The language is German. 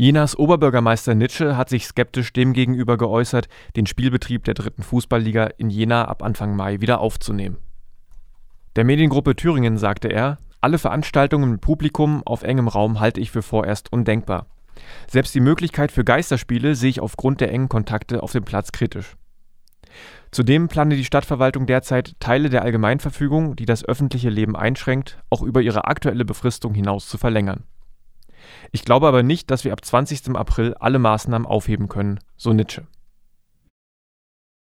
Jenas Oberbürgermeister Nitsche hat sich skeptisch demgegenüber geäußert, den Spielbetrieb der dritten Fußballliga in Jena ab Anfang Mai wieder aufzunehmen. Der Mediengruppe Thüringen sagte er, alle Veranstaltungen mit Publikum auf engem Raum halte ich für vorerst undenkbar. Selbst die Möglichkeit für Geisterspiele sehe ich aufgrund der engen Kontakte auf dem Platz kritisch. Zudem plane die Stadtverwaltung derzeit, Teile der Allgemeinverfügung, die das öffentliche Leben einschränkt, auch über ihre aktuelle Befristung hinaus zu verlängern. Ich glaube aber nicht, dass wir ab 20. April alle Maßnahmen aufheben können, so Nitsche